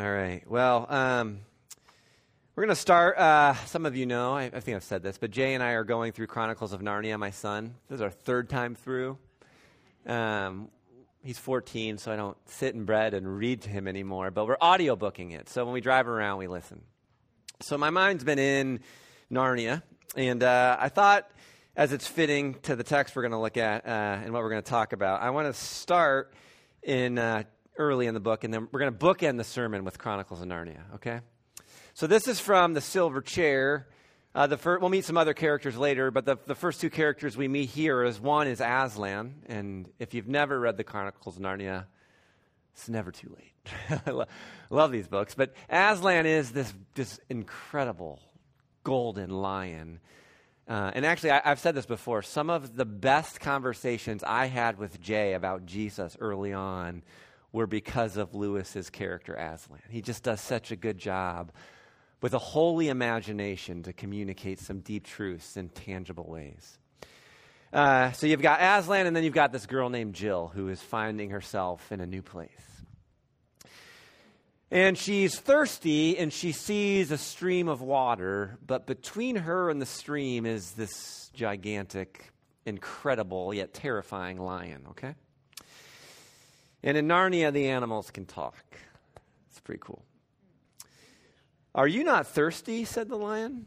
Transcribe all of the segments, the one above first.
All right. Well, um, we're going to start. Uh, some of you know, I, I, think I've said this, but Jay and I are going through Chronicles of Narnia, my son. This is our third time through. Um, he's 14, so I don't sit in bed and read to him anymore, but we're audiobooking it. So when we drive around, we listen. So my mind's been in Narnia, and uh, I thought, as it's fitting to the text we're going to look at uh, and what we're going to talk about, I want to start in uh, early in the book, and then we're going to bookend the sermon with Chronicles of Narnia, okay? So this is from the Silver Chair. Uh, the fir- we'll meet some other characters later, but the, the first two characters we meet here is one is Aslan, and if you've never read the Chronicles of Narnia, it's never too late. I love these books, but Aslan is this this incredible golden lion. Uh, and actually, I, I've said this before. Some of the best conversations I had with Jay about Jesus early on were because of Lewis's character Aslan. He just does such a good job with a holy imagination to communicate some deep truths in tangible ways. Uh, so you've got Aslan, and then you've got this girl named Jill who is finding herself in a new place. And she's thirsty, and she sees a stream of water, but between her and the stream is this gigantic, incredible, yet terrifying lion, okay? And in Narnia, the animals can talk. It's pretty cool. Are you not thirsty? said the lion.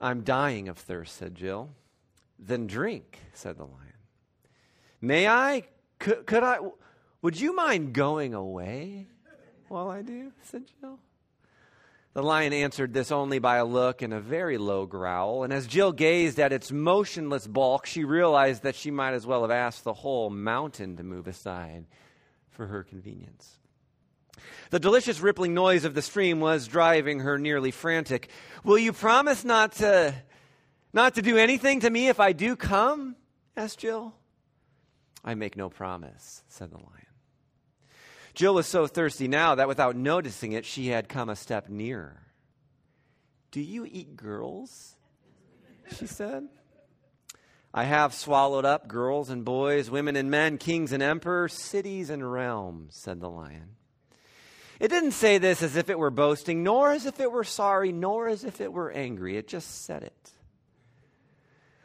I'm dying of thirst, said Jill. Then drink, said the lion. May I? Could, could I? Would you mind going away while I do? said Jill. The lion answered this only by a look and a very low growl. And as Jill gazed at its motionless bulk, she realized that she might as well have asked the whole mountain to move aside for her convenience. The delicious rippling noise of the stream was driving her nearly frantic. Will you promise not to not to do anything to me if I do come? asked Jill. I make no promise, said the lion. Jill was so thirsty now that without noticing it, she had come a step nearer. Do you eat girls? She said. I have swallowed up girls and boys, women and men, kings and emperors, cities and realms, said the lion. It didn't say this as if it were boasting, nor as if it were sorry, nor as if it were angry. It just said it.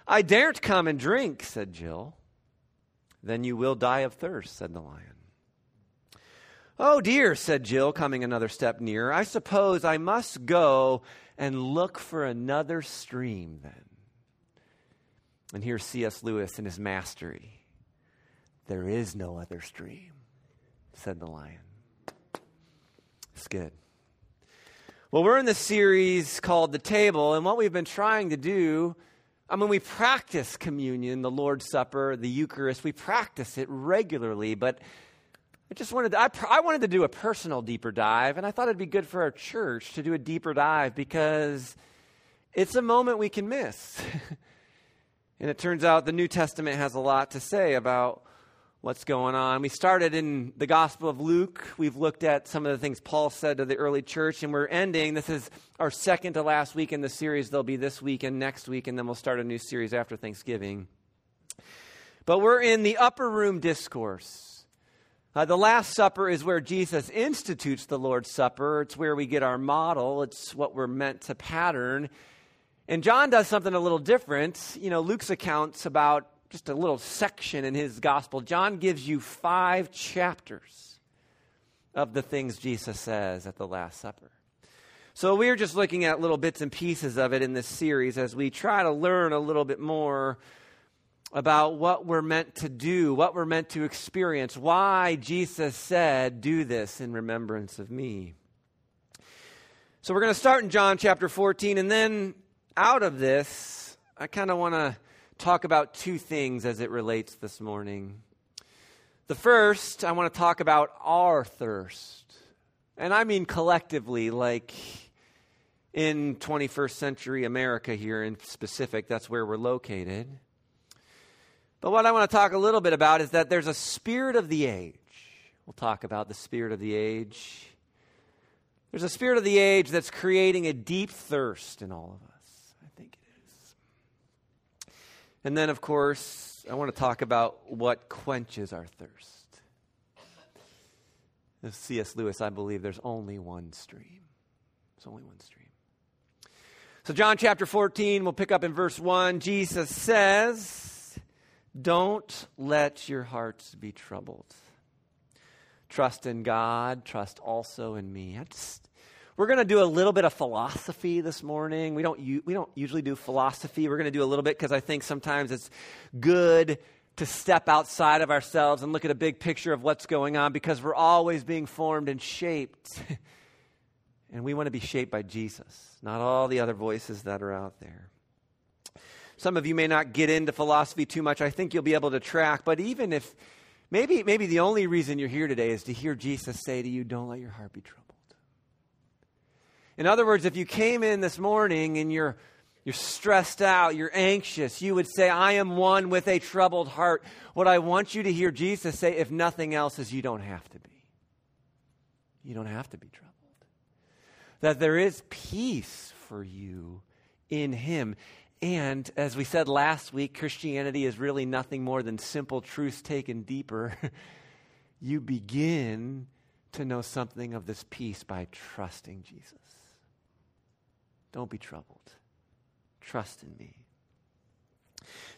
I daren't come and drink, said Jill. Then you will die of thirst, said the lion. Oh dear, said Jill, coming another step nearer. I suppose I must go and look for another stream then. And here's C.S. Lewis in his mastery. There is no other stream, said the lion. It's good. Well, we're in the series called The Table, and what we've been trying to do, I mean, we practice communion, the Lord's Supper, the Eucharist, we practice it regularly, but I just wanted to, I, I wanted to do a personal deeper dive, and I thought it'd be good for our church to do a deeper dive because it's a moment we can miss. and it turns out the New Testament has a lot to say about what's going on. We started in the Gospel of Luke. We've looked at some of the things Paul said to the early church, and we're ending. This is our second to last week in the series. There'll be this week and next week, and then we'll start a new series after Thanksgiving. But we're in the upper room discourse. Uh, the Last Supper is where Jesus institutes the Lord's Supper. It's where we get our model, it's what we're meant to pattern. And John does something a little different. You know, Luke's account's about just a little section in his gospel. John gives you five chapters of the things Jesus says at the Last Supper. So we're just looking at little bits and pieces of it in this series as we try to learn a little bit more about what we're meant to do, what we're meant to experience, why Jesus said, Do this in remembrance of me. So we're going to start in John chapter 14, and then out of this, I kind of want to talk about two things as it relates this morning. The first, I want to talk about our thirst. And I mean collectively, like in 21st century America here in specific, that's where we're located. But what I want to talk a little bit about is that there's a spirit of the age. We'll talk about the spirit of the age. There's a spirit of the age that's creating a deep thirst in all of us. I think it is. And then, of course, I want to talk about what quenches our thirst. C.S. Lewis, I believe there's only one stream. There's only one stream. So, John chapter 14, we'll pick up in verse 1. Jesus says, Don't let your hearts be troubled. Trust in God, trust also in me. Just, we're going to do a little bit of philosophy this morning. We don't, we don't usually do philosophy. We're going to do a little bit because I think sometimes it's good to step outside of ourselves and look at a big picture of what's going on because we're always being formed and shaped. and we want to be shaped by Jesus not all the other voices that are out there. Some of you may not get into philosophy too much. I think you'll be able to track, but even if maybe maybe the only reason you're here today is to hear Jesus say to you, don't let your heart be troubled. In other words, if you came in this morning and you're you're stressed out, you're anxious, you would say, I am one with a troubled heart. What I want you to hear Jesus say, if nothing else, is you don't have to be. You don't have to be troubled that there is peace for you in Him. And as we said last week, Christianity is really nothing more than simple truths taken deeper. you begin to know something of this peace by trusting Jesus. Don't be troubled. Trust in me.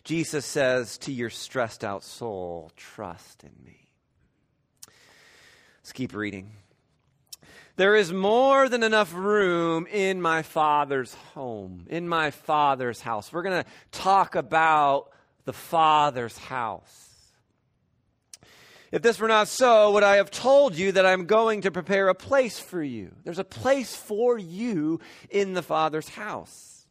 Jesus says to your stressed out soul, trust in me. Let's keep reading. There is more than enough room in my Father's home, in my Father's house. We're going to talk about the Father's house. If this were not so, would I have told you that I'm going to prepare a place for you? There's a place for you in the Father's house.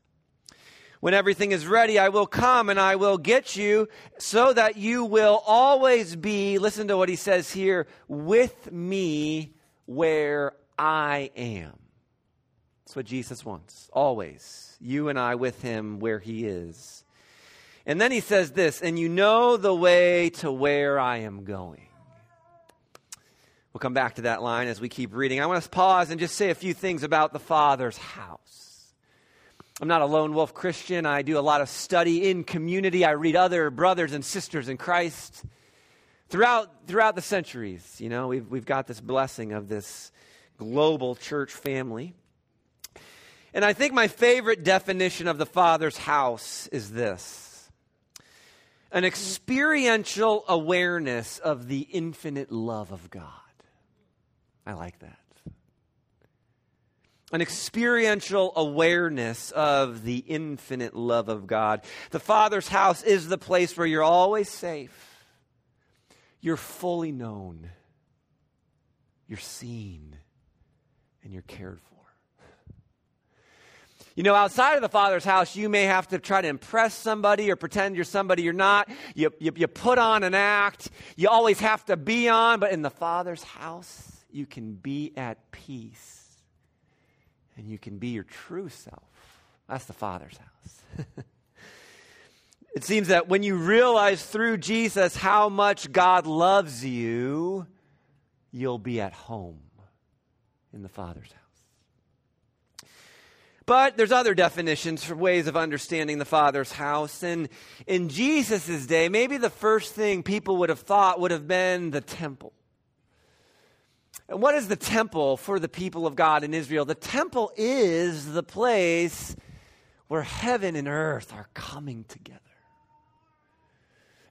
When everything is ready, I will come and I will get you so that you will always be, listen to what he says here, with me where I am. That's what Jesus wants, always. You and I with him where he is. And then he says this, and you know the way to where I am going. We'll come back to that line as we keep reading. I want to pause and just say a few things about the Father's house. I'm not a lone wolf Christian. I do a lot of study in community. I read other brothers and sisters in Christ. Throughout, throughout the centuries, you know, we've, we've got this blessing of this global church family. And I think my favorite definition of the Father's house is this an experiential awareness of the infinite love of God. I like that. An experiential awareness of the infinite love of God. The Father's house is the place where you're always safe, you're fully known, you're seen, and you're cared for. You know, outside of the Father's house, you may have to try to impress somebody or pretend you're somebody you're not. You, you, you, put on an act. You always have to be on. But in the Father's house, you can be at peace and you can be your true self. That's the Father's house. it seems that when you realize through Jesus how much God loves you, you'll be at home in the Father's house. But there's other definitions for ways of understanding the Father's house. And in Jesus' day, maybe the first thing people would have thought would have been the temple. And what is the temple for the people of God in Israel? The temple is the place where heaven and earth are coming together.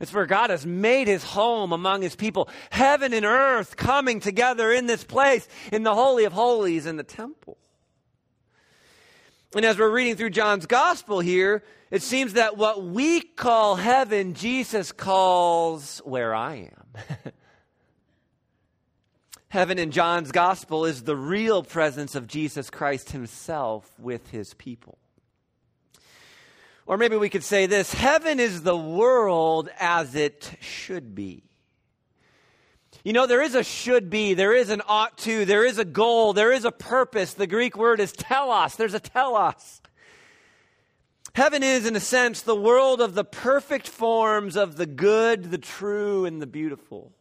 It's where God has made his home among his people. Heaven and earth coming together in this place, in the Holy of Holies, in the temple. And as we're reading through John's gospel here, it seems that what we call heaven, Jesus calls where I am. heaven in John's gospel is the real presence of Jesus Christ himself with his people. Or maybe we could say this heaven is the world as it should be. You know, there is a should be, there is an ought to, there is a goal, there is a purpose. The Greek word is telos. There's a telos. Heaven is, in a sense, the world of the perfect forms of the good, the true, and the beautiful.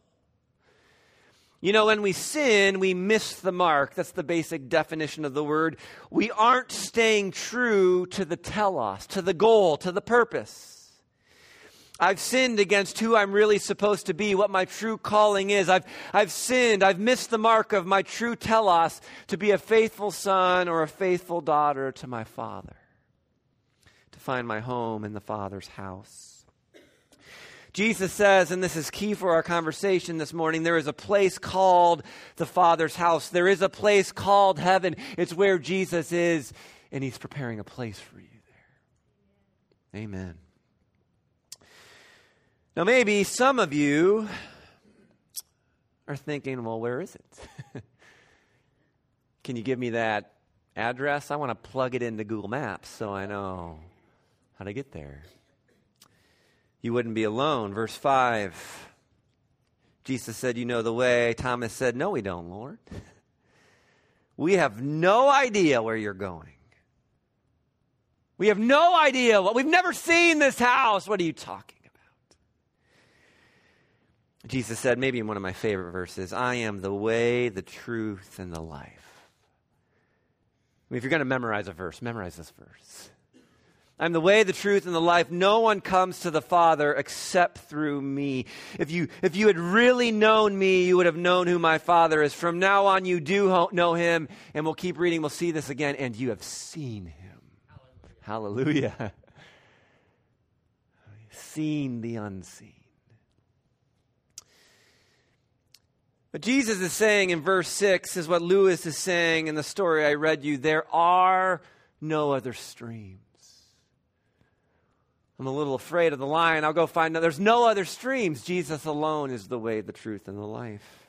You know, when we sin, we miss the mark. That's the basic definition of the word. We aren't staying true to the telos, to the goal, to the purpose. I've sinned against who I'm really supposed to be, what my true calling is. I've, I've sinned. I've missed the mark of my true telos to be a faithful son or a faithful daughter to my Father, to find my home in the Father's house. Jesus says, and this is key for our conversation this morning, there is a place called the Father's house. There is a place called heaven. It's where Jesus is, and He's preparing a place for you there. Amen. Now, maybe some of you are thinking, well, where is it? Can you give me that address? I want to plug it into Google Maps so I know how to get there. You wouldn't be alone. Verse 5 Jesus said, You know the way. Thomas said, No, we don't, Lord. We have no idea where you're going. We have no idea. What, we've never seen this house. What are you talking about? Jesus said, maybe in one of my favorite verses, I am the way, the truth, and the life. I mean, if you're going to memorize a verse, memorize this verse. I'm the way, the truth, and the life. No one comes to the Father except through me. If you, if you had really known me, you would have known who my Father is. From now on, you do know him, and we'll keep reading. We'll see this again, and you have seen him. Hallelujah. Hallelujah. seen the unseen. What Jesus is saying in verse 6 is what Lewis is saying in the story I read you. There are no other streams. I'm a little afraid of the lion. I'll go find. There's no other streams. Jesus alone is the way, the truth, and the life.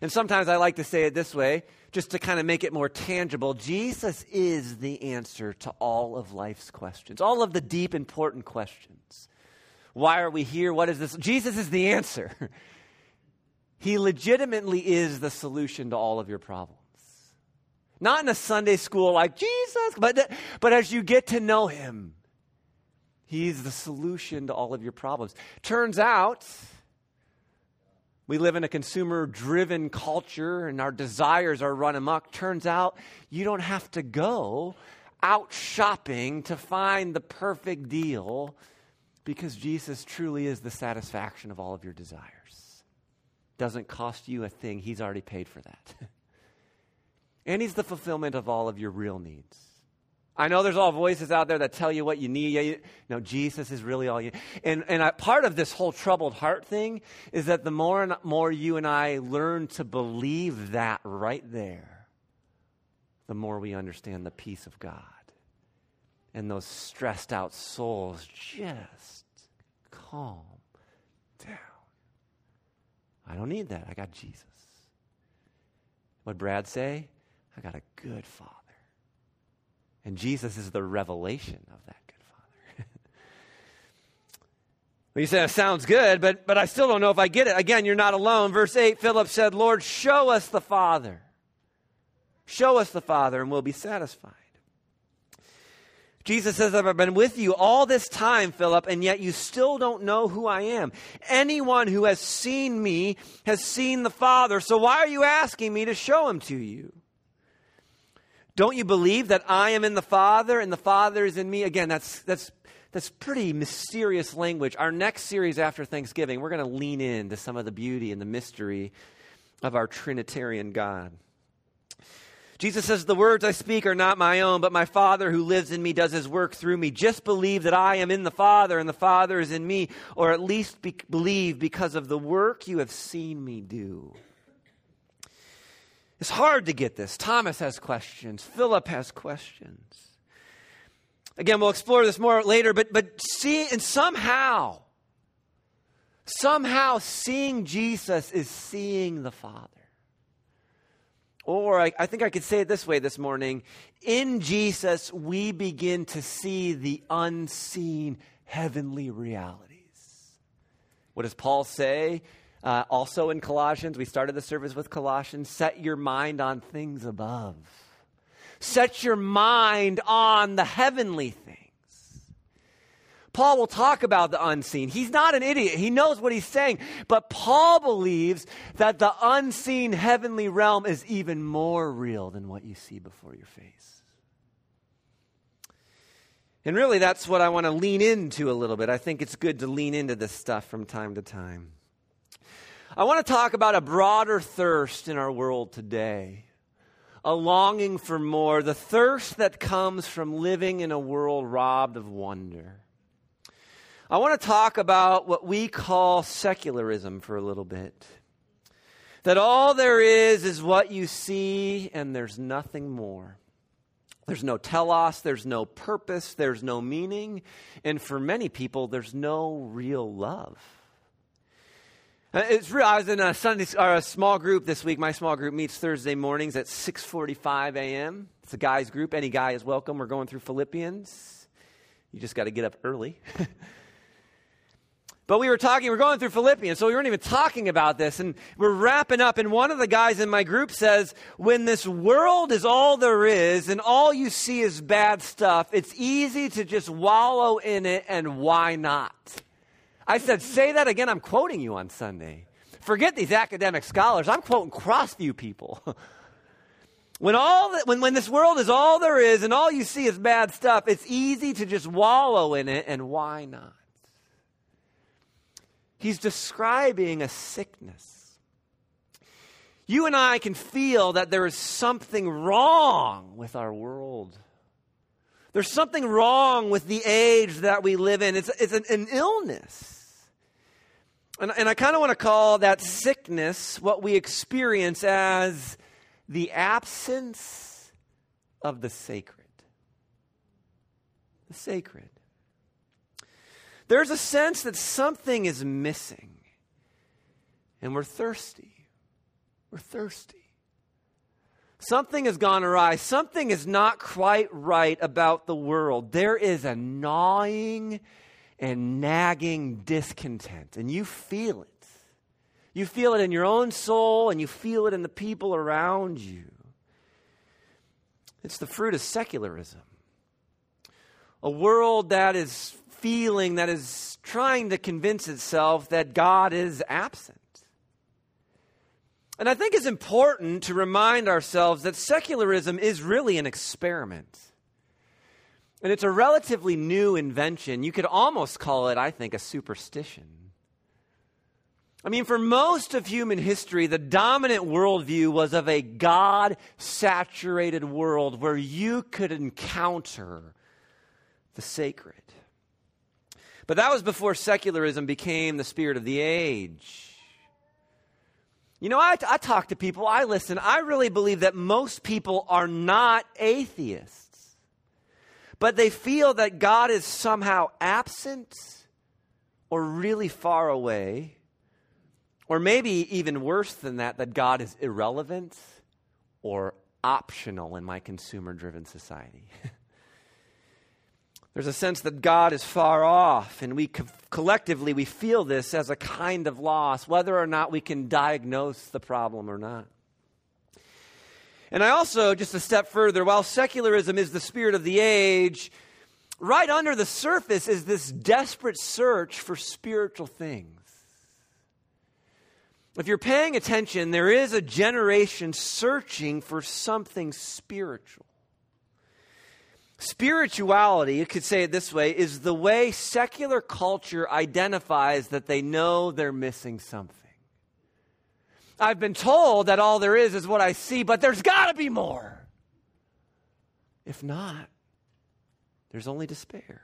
And sometimes I like to say it this way, just to kind of make it more tangible. Jesus is the answer to all of life's questions, all of the deep, important questions. Why are we here? What is this? Jesus is the answer. He legitimately is the solution to all of your problems. Not in a Sunday school like Jesus, but, but as you get to know him, he's the solution to all of your problems. Turns out, we live in a consumer driven culture and our desires are run amok. Turns out, you don't have to go out shopping to find the perfect deal because Jesus truly is the satisfaction of all of your desires doesn't cost you a thing. He's already paid for that. and He's the fulfillment of all of your real needs. I know there's all voices out there that tell you what you need. You, no, Jesus is really all you need. And, and I, part of this whole troubled heart thing is that the more and more you and I learn to believe that right there, the more we understand the peace of God. And those stressed out souls just calm down. I don't need that. I got Jesus. What Brad say? I got a good father. And Jesus is the revelation of that good father. well, you say, that sounds good, but, but I still don't know if I get it. Again, you're not alone. Verse 8 Philip said, Lord, show us the Father. Show us the Father, and we'll be satisfied. Jesus says, I've been with you all this time, Philip, and yet you still don't know who I am. Anyone who has seen me has seen the Father, so why are you asking me to show him to you? Don't you believe that I am in the Father and the Father is in me? Again, that's, that's, that's pretty mysterious language. Our next series after Thanksgiving, we're going to lean into some of the beauty and the mystery of our Trinitarian God. Jesus says, The words I speak are not my own, but my Father who lives in me does his work through me. Just believe that I am in the Father and the Father is in me, or at least be- believe because of the work you have seen me do. It's hard to get this. Thomas has questions, Philip has questions. Again, we'll explore this more later, but, but see, and somehow, somehow seeing Jesus is seeing the Father. Or I, I, think I could say it this way this morning in Jesus, we begin to see the unseen heavenly realities. What does Paul say? Uh, also in Colossians, we started the service with Colossians set your mind on things above, set your mind on the heavenly things. Paul will talk about the unseen. He's not an idiot. He knows what he's saying. But Paul believes that the unseen heavenly realm is even more real than what you see before your face. And really, that's what I want to lean into a little bit. I think it's good to lean into this stuff from time to time. I want to talk about a broader thirst in our world today, a longing for more, the thirst that comes from living in a world robbed of wonder. I want to talk about what we call secularism for a little bit. That all there is is what you see, and there's nothing more. There's no telos, there's no purpose, there's no meaning, and for many people, there's no real love. Uh, it's real. I was in a Sunday or a small group this week. My small group meets Thursday mornings at 6:45 a.m. It's a guys group. Any guy is welcome. We're going through Philippians. You just got to get up early. But we were talking, we're going through Philippians, so we weren't even talking about this. And we're wrapping up, and one of the guys in my group says, When this world is all there is and all you see is bad stuff, it's easy to just wallow in it, and why not? I said, Say that again. I'm quoting you on Sunday. Forget these academic scholars. I'm quoting Crossview people. when, all the, when, when this world is all there is and all you see is bad stuff, it's easy to just wallow in it, and why not? He's describing a sickness. You and I can feel that there is something wrong with our world. There's something wrong with the age that we live in. It's, it's an, an illness. And, and I kind of want to call that sickness what we experience as the absence of the sacred. The sacred. There's a sense that something is missing. And we're thirsty. We're thirsty. Something has gone awry. Something is not quite right about the world. There is a gnawing and nagging discontent, and you feel it. You feel it in your own soul, and you feel it in the people around you. It's the fruit of secularism. A world that is feeling that is trying to convince itself that God is absent. And I think it's important to remind ourselves that secularism is really an experiment. And it's a relatively new invention. You could almost call it, I think, a superstition. I mean, for most of human history, the dominant worldview was of a God saturated world where you could encounter the sacred. But that was before secularism became the spirit of the age. You know, I, I talk to people, I listen, I really believe that most people are not atheists, but they feel that God is somehow absent or really far away, or maybe even worse than that, that God is irrelevant or optional in my consumer driven society. There's a sense that God is far off, and we co- collectively we feel this as a kind of loss, whether or not we can diagnose the problem or not. And I also, just a step further, while secularism is the spirit of the age, right under the surface is this desperate search for spiritual things. If you're paying attention, there is a generation searching for something spiritual. Spirituality, you could say it this way, is the way secular culture identifies that they know they're missing something. I've been told that all there is is what I see, but there's got to be more. If not, there's only despair.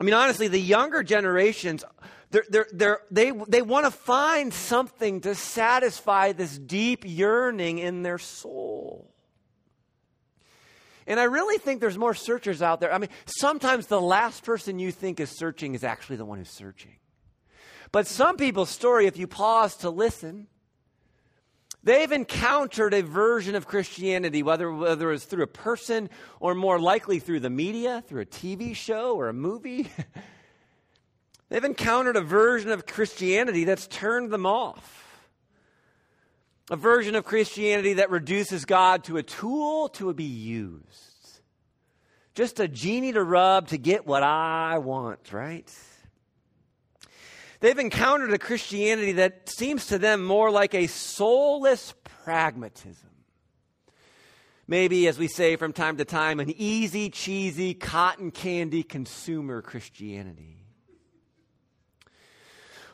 I mean, honestly, the younger generations, they're, they're, they're, they, they want to find something to satisfy this deep yearning in their soul. And I really think there's more searchers out there. I mean, sometimes the last person you think is searching is actually the one who's searching. But some people's story, if you pause to listen, they've encountered a version of Christianity, whether, whether it's through a person or more likely through the media, through a TV show or a movie. they've encountered a version of Christianity that's turned them off a version of Christianity that reduces God to a tool to be used. Just a genie to rub to get what I want, right? They've encountered a Christianity that seems to them more like a soulless pragmatism. Maybe, as we say from time to time, an easy, cheesy, cotton candy consumer Christianity.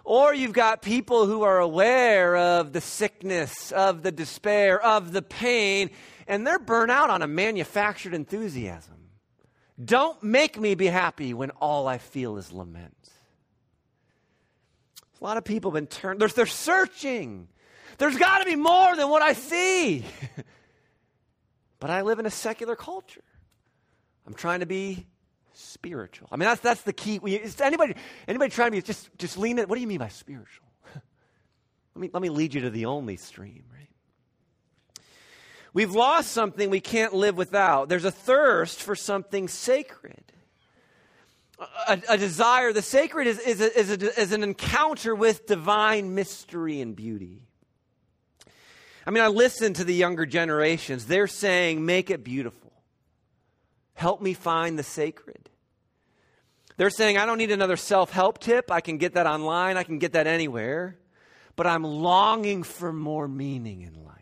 Or you've got people who are aware of the sickness, of the despair, of the pain, and they're burnt out on a manufactured enthusiasm. Don't make me be happy when all I feel is lament. A lot of people have been turned, they're, they're searching. There's got to be more than what I see. but I live in a secular culture. I'm trying to be spiritual. I mean, that's, that's the key. Is anybody, anybody trying to be, just, just lean in. What do you mean by spiritual? let, me, let me lead you to the only stream, right? We've lost something we can't live without. There's a thirst for something sacred. A, a desire. The sacred is, is, a, is, a, is an encounter with divine mystery and beauty. I mean, I listen to the younger generations. They're saying, make it beautiful. Help me find the sacred. They're saying, I don't need another self help tip. I can get that online, I can get that anywhere. But I'm longing for more meaning in life.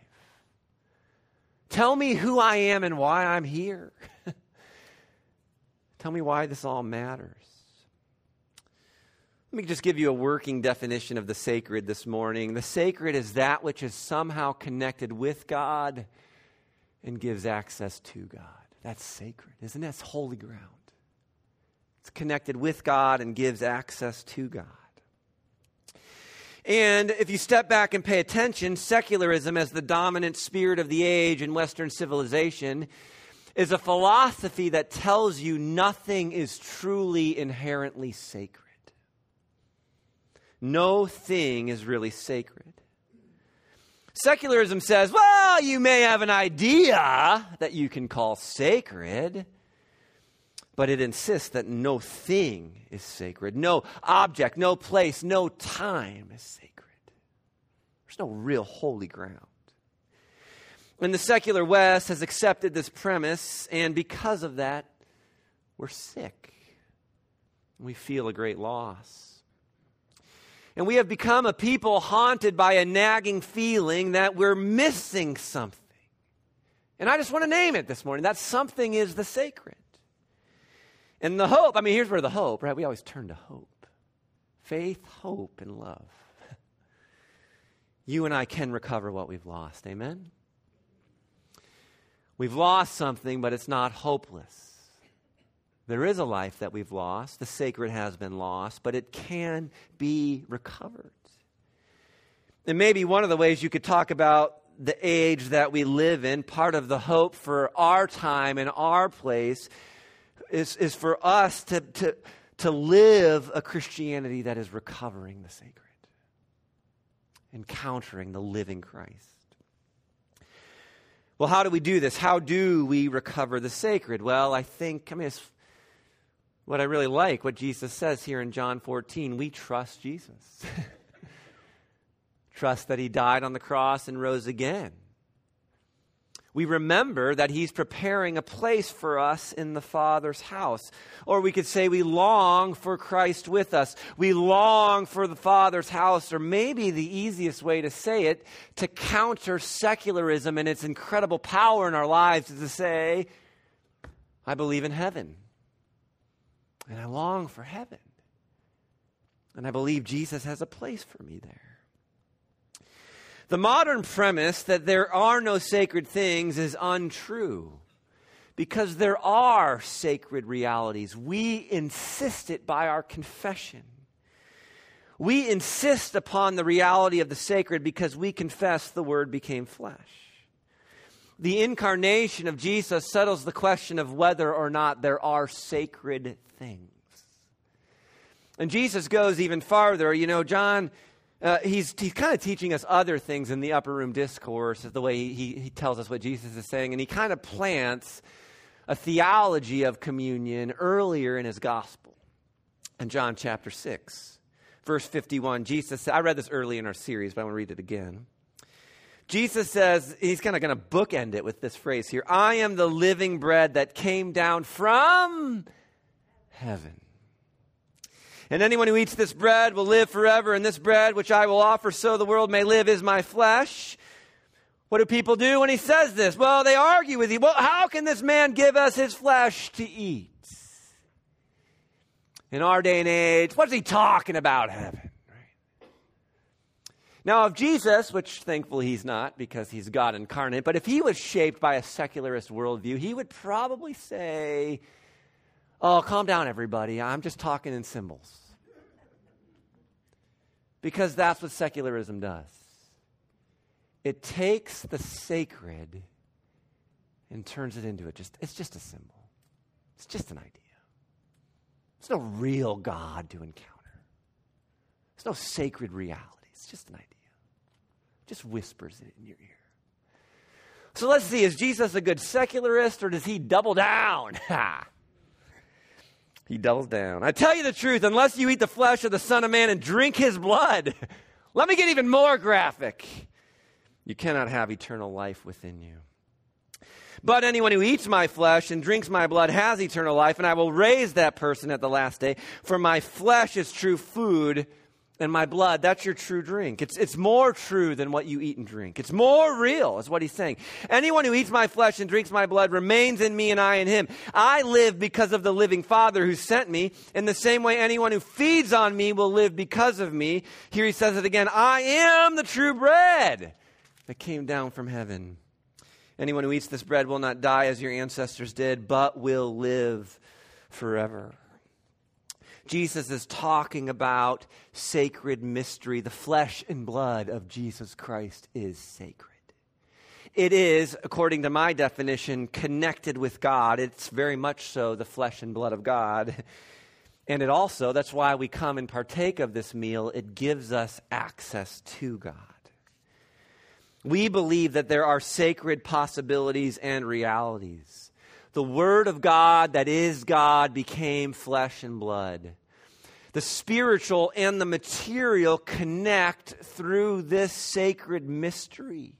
Tell me who I am and why I'm here. Tell me why this all matters. Let me just give you a working definition of the sacred this morning. The sacred is that which is somehow connected with God and gives access to God. That's sacred, isn't it? That's holy ground. It's connected with God and gives access to God. And if you step back and pay attention, secularism, as the dominant spirit of the age in Western civilization, is a philosophy that tells you nothing is truly inherently sacred. No thing is really sacred. Secularism says, well, you may have an idea that you can call sacred, but it insists that no thing is sacred. No object, no place, no time is sacred. There's no real holy ground. And the secular West has accepted this premise, and because of that, we're sick. We feel a great loss. And we have become a people haunted by a nagging feeling that we're missing something. And I just want to name it this morning. That something is the sacred. And the hope, I mean, here's where the hope, right? We always turn to hope faith, hope, and love. You and I can recover what we've lost. Amen? We've lost something, but it's not hopeless. There is a life that we've lost. The sacred has been lost, but it can be recovered. And maybe one of the ways you could talk about the age that we live in, part of the hope for our time and our place is, is for us to, to, to live a Christianity that is recovering the sacred, encountering the living Christ. Well, how do we do this? How do we recover the sacred? Well, I think, I mean, it's what I really like, what Jesus says here in John 14. We trust Jesus. trust that he died on the cross and rose again we remember that He's preparing a place for us in the Father's house. Or we could say we long for Christ with us. We long for the Father's house. Or maybe the easiest way to say it, to counter secularism and its incredible power in our lives, is to say, I believe in heaven. And I long for heaven. And I believe Jesus has a place for me there. The modern premise that there are no sacred things is untrue because there are sacred realities. We insist it by our confession. We insist upon the reality of the sacred because we confess the Word became flesh. The incarnation of Jesus settles the question of whether or not there are sacred things. And Jesus goes even farther. You know, John uh, he's, he's kind of teaching us other things in the upper room discourse, the way he, he, he tells us what Jesus is saying. And he kind of plants a theology of communion earlier in his gospel. In John chapter 6, verse 51, Jesus, I read this early in our series, but I want to read it again. Jesus says, he's kind of going to bookend it with this phrase here I am the living bread that came down from heaven. And anyone who eats this bread will live forever, and this bread which I will offer so the world may live is my flesh, What do people do when he says this? Well, they argue with you. Well, how can this man give us his flesh to eat? In our day and age, what's he talking about heaven? Now, if Jesus, which thankfully he's not because he's God incarnate, but if he was shaped by a secularist worldview, he would probably say, Oh, calm down, everybody. I'm just talking in symbols. Because that's what secularism does. It takes the sacred and turns it into it. Just it's just a symbol. It's just an idea. There's no real God to encounter. There's no sacred reality. It's just an idea. Just whispers it in your ear. So let's see, is Jesus a good secularist or does he double down? he doubles down. I tell you the truth, unless you eat the flesh of the Son of Man and drink his blood, let me get even more graphic. You cannot have eternal life within you. But anyone who eats my flesh and drinks my blood has eternal life, and I will raise that person at the last day. For my flesh is true food, and my blood, that's your true drink. It's, it's more true than what you eat and drink. It's more real, is what he's saying. Anyone who eats my flesh and drinks my blood remains in me and I in him. I live because of the living Father who sent me. In the same way, anyone who feeds on me will live because of me. Here he says it again I am the true bread that came down from heaven. Anyone who eats this bread will not die as your ancestors did, but will live forever. Jesus is talking about sacred mystery. The flesh and blood of Jesus Christ is sacred. It is, according to my definition, connected with God. It's very much so the flesh and blood of God. And it also, that's why we come and partake of this meal, it gives us access to God. We believe that there are sacred possibilities and realities the Word of God that is God became flesh and blood. The spiritual and the material connect through this sacred mystery.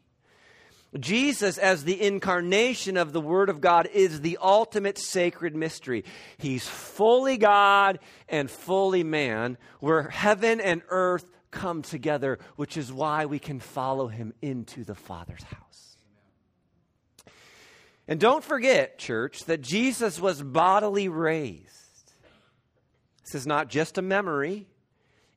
Jesus, as the incarnation of the Word of God, is the ultimate sacred mystery. He's fully God and fully man, where heaven and earth come together, which is why we can follow him into the Father's house. And don't forget, church, that Jesus was bodily raised. This is not just a memory.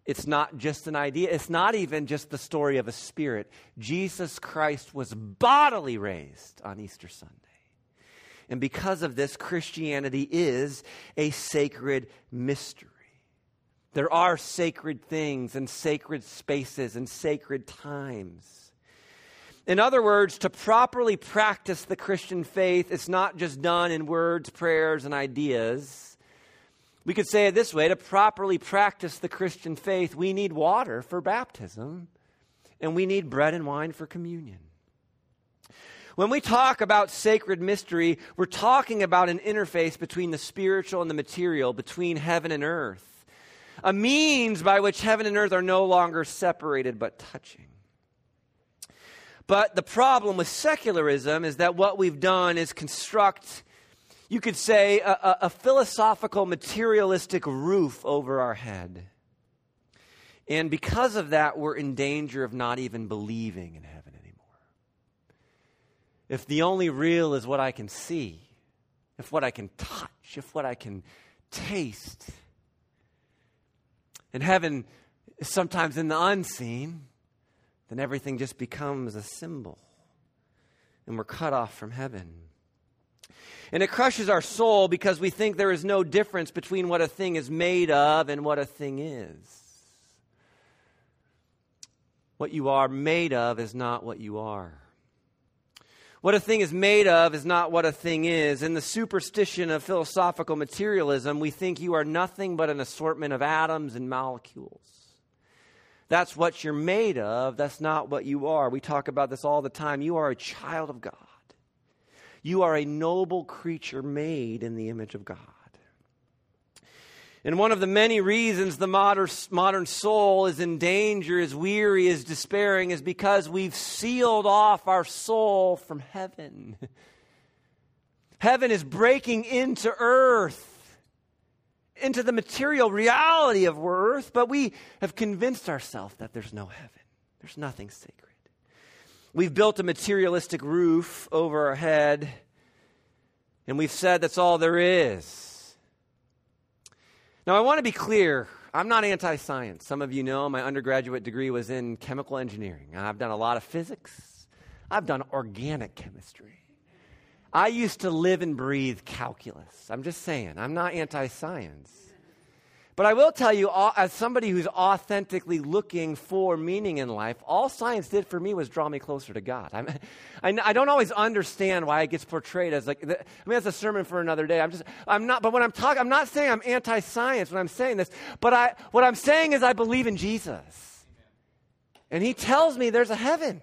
It's not just an idea. It's not even just the story of a spirit. Jesus Christ was bodily raised on Easter Sunday. And because of this, Christianity is a sacred mystery. There are sacred things and sacred spaces and sacred times. In other words, to properly practice the Christian faith, it's not just done in words, prayers, and ideas. We could say it this way to properly practice the Christian faith, we need water for baptism, and we need bread and wine for communion. When we talk about sacred mystery, we're talking about an interface between the spiritual and the material, between heaven and earth, a means by which heaven and earth are no longer separated but touching. But the problem with secularism is that what we've done is construct, you could say, a, a, a philosophical, materialistic roof over our head. And because of that, we're in danger of not even believing in heaven anymore. If the only real is what I can see, if what I can touch, if what I can taste, and heaven is sometimes in the unseen, then everything just becomes a symbol. And we're cut off from heaven. And it crushes our soul because we think there is no difference between what a thing is made of and what a thing is. What you are made of is not what you are. What a thing is made of is not what a thing is. In the superstition of philosophical materialism, we think you are nothing but an assortment of atoms and molecules. That's what you're made of. That's not what you are. We talk about this all the time. You are a child of God. You are a noble creature made in the image of God. And one of the many reasons the modern, modern soul is in danger, is weary, is despairing, is because we've sealed off our soul from heaven. Heaven is breaking into earth into the material reality of earth, but we have convinced ourselves that there's no heaven. There's nothing sacred. We've built a materialistic roof over our head, and we've said that's all there is. Now, I want to be clear. I'm not anti science. Some of you know my undergraduate degree was in chemical engineering. I've done a lot of physics, I've done organic chemistry. I used to live and breathe calculus. I'm just saying, I'm not anti science. But I will tell you, as somebody who's authentically looking for meaning in life, all science did for me was draw me closer to God. I'm, I, I don't always understand why it gets portrayed as like. I mean, that's a sermon for another day. I'm just, I'm not. But when I'm talking, I'm not saying I'm anti-science when I'm saying this. But I, what I'm saying is, I believe in Jesus, and He tells me there's a heaven,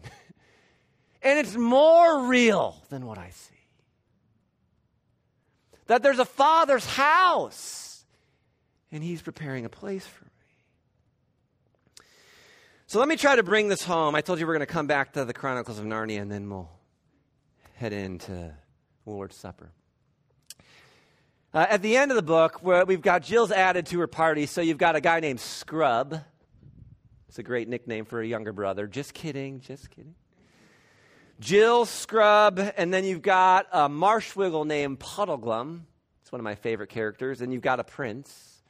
and it's more real than what I see. That there's a Father's house and He's preparing a place for me. So let me try to bring this home. I told you we're going to come back to the Chronicles of Narnia and then we'll head into Lord's Supper. Uh, at the end of the book, we've got Jill's added to her party, so you've got a guy named Scrubb. It's a great nickname for a younger brother. Just kidding, just kidding. Jill, Scrubb, and then you've got a marshwiggle named Puddleglum. It's one of my favorite characters. And you've got a prince.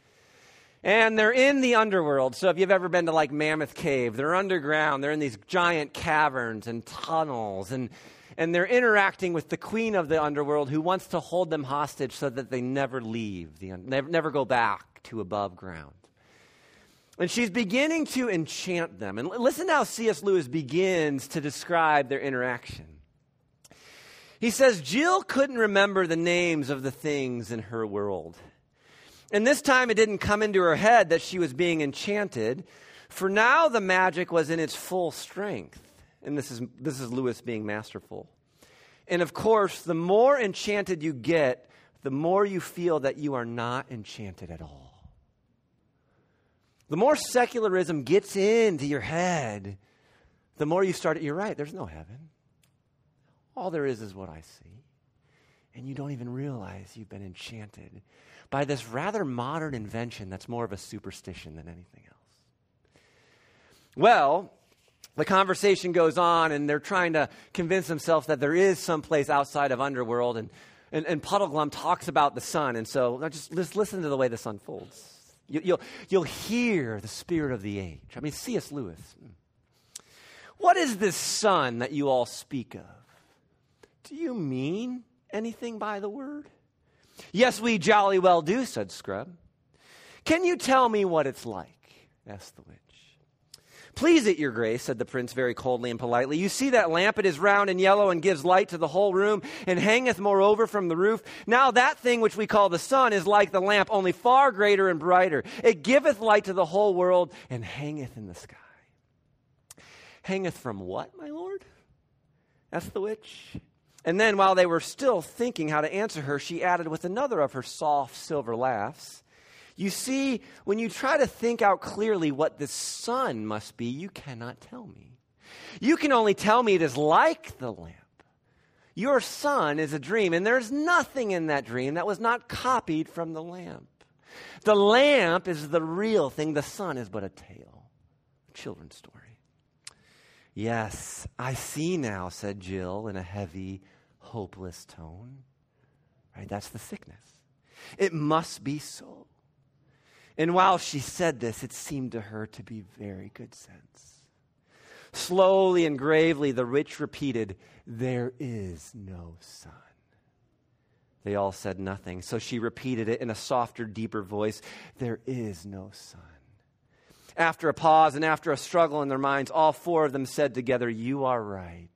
And they're in the underworld. So if you've ever been to like Mammoth Cave, they're underground. They're in these giant caverns and tunnels. And, and they're interacting with the queen of the underworld who wants to hold them hostage so that they never leave, the, never, never go back to above ground. And she's beginning to enchant them. And listen to how C.S. Lewis begins to describe their interaction. He says, Jill couldn't remember the names of the things in her world. And this time it didn't come into her head that she was being enchanted, for now the magic was in its full strength. And this is, this is Lewis being masterful. And of course, the more enchanted you get, the more you feel that you are not enchanted at all. The more secularism gets into your head, the more you start, you're right, there's no heaven. All there is is what I see. And you don't even realize you've been enchanted by this rather modern invention that's more of a superstition than anything else. Well, the conversation goes on, and they're trying to convince themselves that there is some place outside of Underworld, and, and, and Puddleglum talks about the sun. And so just, just listen to the way this unfolds. You, you'll, you'll hear the spirit of the age. I mean, C.S. Lewis. What is this sun that you all speak of? Do you mean anything by the word? Yes, we jolly well do, said Scrubb. Can you tell me what it's like? asked the witch. Please it, your grace, said the prince very coldly and politely. You see that lamp? It is round and yellow and gives light to the whole room and hangeth moreover from the roof. Now that thing which we call the sun is like the lamp, only far greater and brighter. It giveth light to the whole world and hangeth in the sky. Hangeth from what, my lord? asked the witch. And then, while they were still thinking how to answer her, she added with another of her soft silver laughs. You see, when you try to think out clearly what the sun must be, you cannot tell me. You can only tell me it is like the lamp. Your sun is a dream, and there's nothing in that dream that was not copied from the lamp. The lamp is the real thing, the sun is but a tale, a children's story. Yes, I see now, said Jill in a heavy, hopeless tone. Right? That's the sickness. It must be so. And while she said this, it seemed to her to be very good sense. Slowly and gravely, the witch repeated, There is no sun. They all said nothing, so she repeated it in a softer, deeper voice There is no sun. After a pause and after a struggle in their minds, all four of them said together, You are right.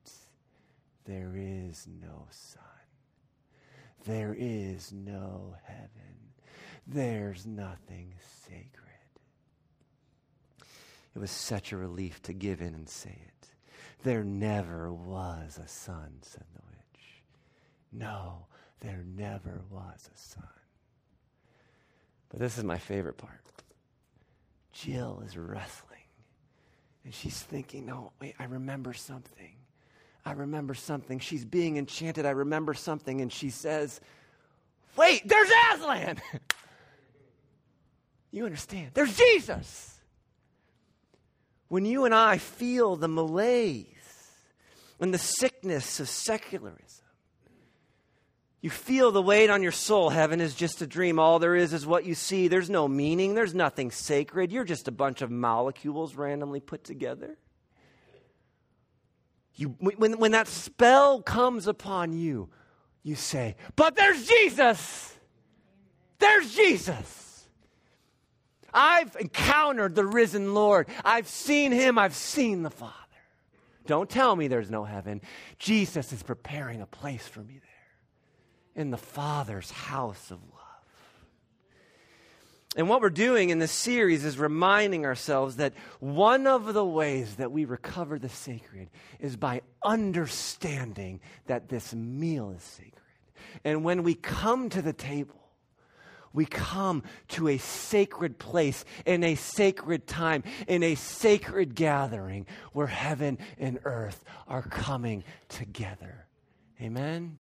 There is no sun. There is no heaven. There's nothing sacred. It was such a relief to give in and say it. There never was a sun, said the witch. No, there never was a sun. But this is my favorite part. Jill is wrestling. And she's thinking, no, wait, I remember something. I remember something. She's being enchanted. I remember something. And she says, wait, there's Aslan. you understand? There's Jesus. When you and I feel the malaise, and the sickness of secularism. You feel the weight on your soul. Heaven is just a dream. All there is is what you see. There's no meaning, there's nothing sacred. You're just a bunch of molecules randomly put together. You, when, when that spell comes upon you, you say, But there's Jesus! There's Jesus! I've encountered the risen Lord. I've seen him. I've seen the Father. Don't tell me there's no heaven. Jesus is preparing a place for me there in the Father's house of love. And what we're doing in this series is reminding ourselves that one of the ways that we recover the sacred is by understanding that this meal is sacred. And when we come to the table, we come to a sacred place in a sacred time, in a sacred gathering where heaven and earth are coming together. Amen.